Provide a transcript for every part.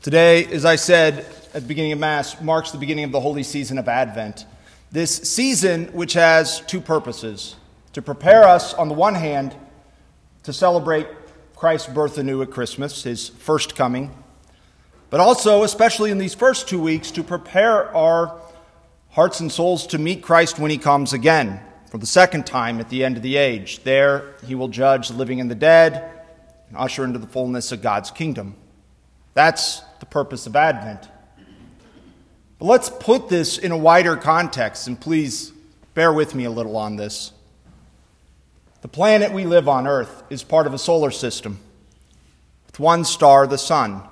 Today, as I said at the beginning of Mass, marks the beginning of the holy season of Advent. This season, which has two purposes to prepare us, on the one hand, to celebrate Christ's birth anew at Christmas, his first coming, but also, especially in these first two weeks, to prepare our hearts and souls to meet Christ when he comes again for the second time at the end of the age. There, he will judge the living and the dead and usher into the fullness of God's kingdom. That's the purpose of Advent. But let's put this in a wider context, and please bear with me a little on this. The planet we live on, Earth, is part of a solar system with one star, the Sun.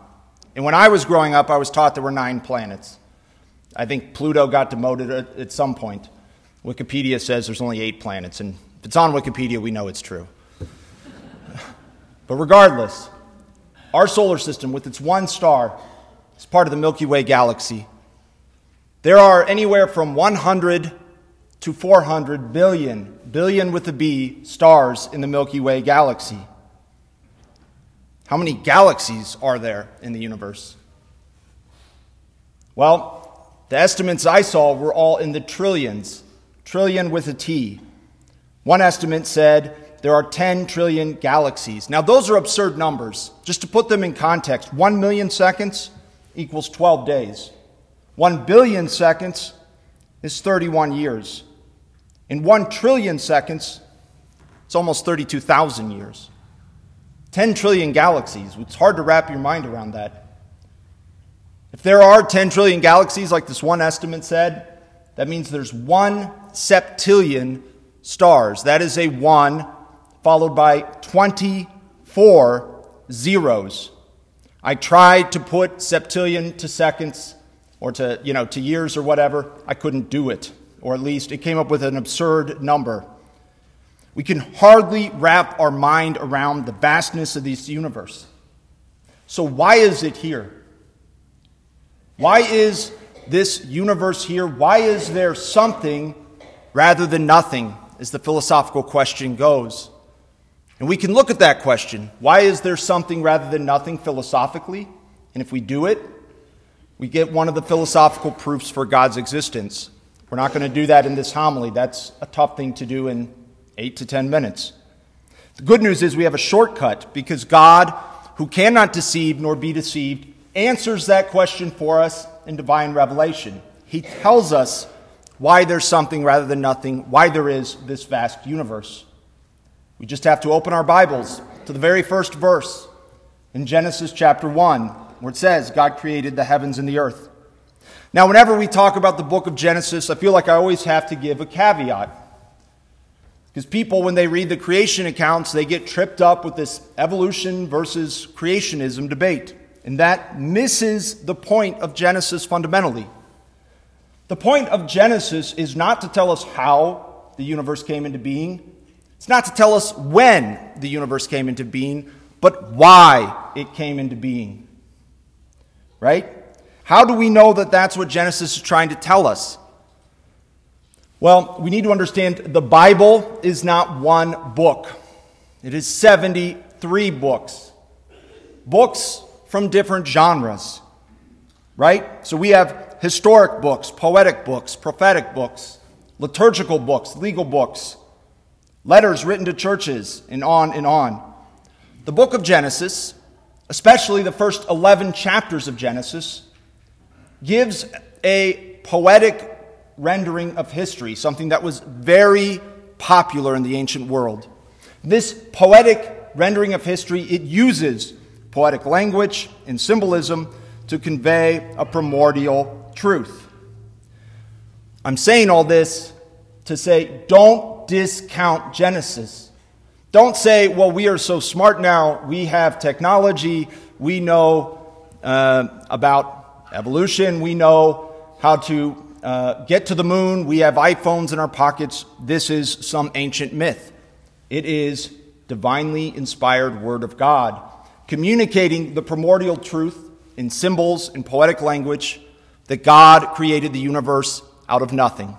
And when I was growing up, I was taught there were nine planets. I think Pluto got demoted at, some point. Wikipedia says there's only eight planets, and if it's on Wikipedia, we know it's true. but regardless, our solar system, with its one star, is part of the Milky Way galaxy. There are anywhere from 100 to 400 billion, billion with a B, stars in the Milky Way galaxy. How many galaxies are there in the universe? Well, the estimates I saw were all in the trillions, trillion with a T. One estimate said there are 10 trillion galaxies. Now, those are absurd numbers. Just to put them in context, 1 million seconds equals 12 days. 1 billion seconds is 31 years. In 1 trillion seconds, it's almost 32,000 years. 10 trillion galaxies. It's hard to wrap your mind around that. If there are 10 trillion galaxies, like this one estimate said, that means there's one septillion stars. That is a 1 followed by 24 zeros. I tried to put septillion to seconds or to, you know, to years or whatever. I couldn't do it. Or at least it came up with an absurd number. We can hardly wrap our mind around the vastness of this universe. So, why is it here? Why is this universe here? Why is there something rather than nothing, as the philosophical question goes? And we can look at that question why is there something rather than nothing philosophically? And if we do it, we get one of the philosophical proofs for God's existence. We're not going to do that in this homily. That's a tough thing to do in eight to ten minutes. The good news is we have a shortcut because God, who cannot deceive nor be deceived, answers that question for us in divine revelation. He tells us why there's something rather than nothing, why there is this vast universe. We just have to open our Bibles to the very first verse in Genesis chapter 1, where it says, God created the heavens and the earth. Now, whenever we talk about the book of Genesis, I feel like I always have to give a caveat. Because people, when they read the creation accounts, they get tripped up with this evolution versus creationism debate. And that misses the point of Genesis fundamentally. The point of Genesis is not to tell us how the universe came into being, it's not to tell us when the universe came into being, but why it came into being. Right? How do we know that that's what Genesis is trying to tell us? Well, we need to understand the Bible is not one book, it is 73 books. Books from different genres, right? So we have historic books, poetic books, prophetic books, liturgical books, legal books, letters written to churches, and on and on. The book of Genesis, especially the first 11 chapters of Genesis, gives a poetic rendering of history, something that was very popular in the ancient world. This poetic rendering of history, it uses poetic language and symbolism to convey a primordial truth. I'm saying all this to say don't discount Genesis. Don't say, well, we are so smart now, we have technology, we know uh, about evolution, we know how to uh, get to the moon, we have iPhones in our pockets. This is some ancient myth. It is divinely inspired Word of God, communicating the primordial truth in symbols and poetic language that God created the universe out of nothing.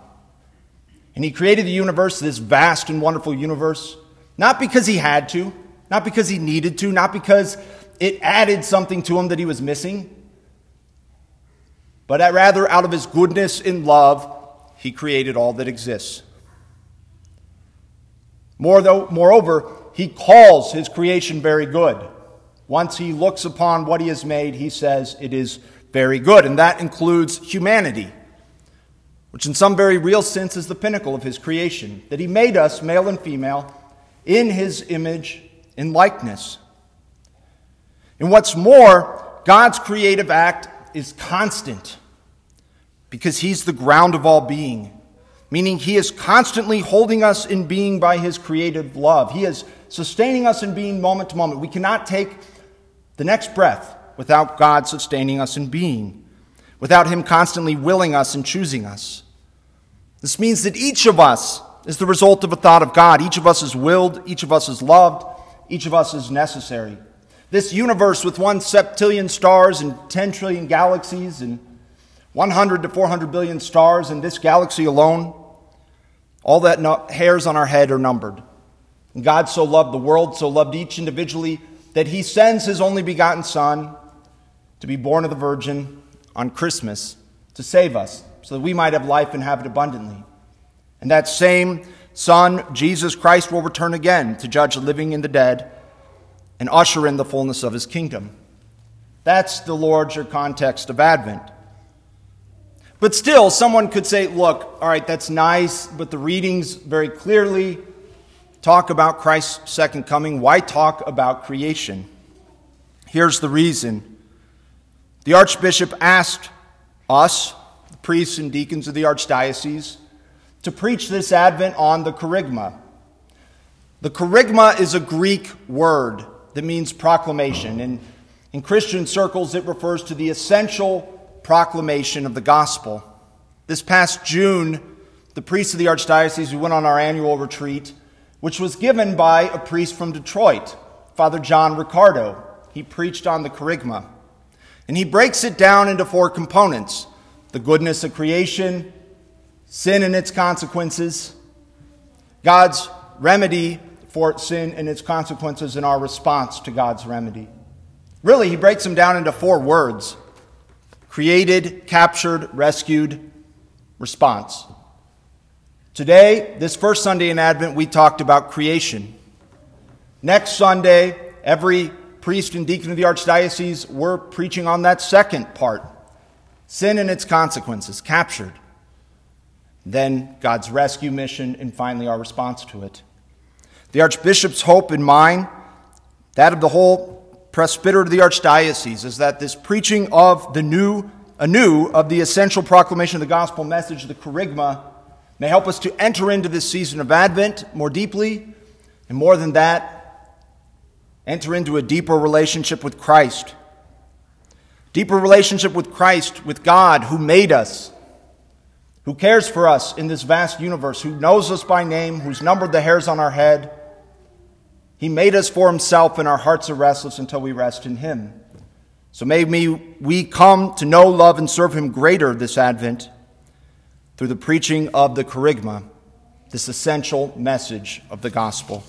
And He created the universe, this vast and wonderful universe, not because He had to, not because He needed to, not because it added something to Him that He was missing, but rather out of his goodness and love, he created all that exists. Moreover, he calls his creation very good. Once he looks upon what he has made, he says it is very good, and that includes humanity, which in some very real sense is the pinnacle of his creation, that he made us, male and female, in his image and likeness. And what's more, God's creative act is constant because he's the ground of all being, meaning he is constantly holding us in being by his creative love. He is sustaining us in being moment to moment. We cannot take the next breath without God sustaining us in being, without him constantly willing us and choosing us. This means that each of us is the result of a thought of God. Each of us is willed, each of us is loved, each of us is necessary. This universe with one septillion stars and 10 trillion galaxies and 100 to 400 billion stars in this galaxy alone, all that no- hairs on our head are numbered. And God so loved the world, so loved each individually, that he sends his only begotten Son to be born of the Virgin on Christmas to save us, so that we might have life and have it abundantly. And that same Son, Jesus Christ, will return again to judge the living and the dead and usher in the fullness of his kingdom. That's the larger context of Advent. But still, someone could say, look, all right, that's nice, but the readings very clearly talk about Christ's second coming. Why talk about creation? Here's the reason. The Archbishop asked us, priests and deacons of the Archdiocese, to preach this Advent on the kerygma. The kerygma is a Greek word that means proclamation. And in Christian circles, it refers to the essential proclamation of the gospel. This past June, the priests of the Archdiocese, we went on our annual retreat, which was given by a priest from Detroit, Father John Riccardo. He preached on the kerygma. And he breaks it down into four components the goodness of creation, sin and its consequences, God's remedy for sin and its consequences and our response to God's remedy. Really, he breaks them down into four words created, captured, rescued, response. Today, this first Sunday in Advent, we talked about creation. Next Sunday, every priest and deacon of the Archdiocese were preaching on that second part sin and its consequences, captured. Then God's rescue mission, and finally our response to it. The Archbishop's hope and mine, that of the whole presbyter of the Archdiocese, is that this preaching of the new, anew, of the essential proclamation of the gospel message, the kerygma, may help us to enter into this season of Advent more deeply, and more than that, enter into a deeper relationship with Christ. Deeper relationship with Christ, with God who made us, who cares for us in this vast universe, who knows us by name, who's numbered the hairs on our head. He made us for himself, and our hearts are restless until we rest in him. So may we we come to know, love, and serve him greater this Advent through the preaching of the kerygma, this essential message of the gospel.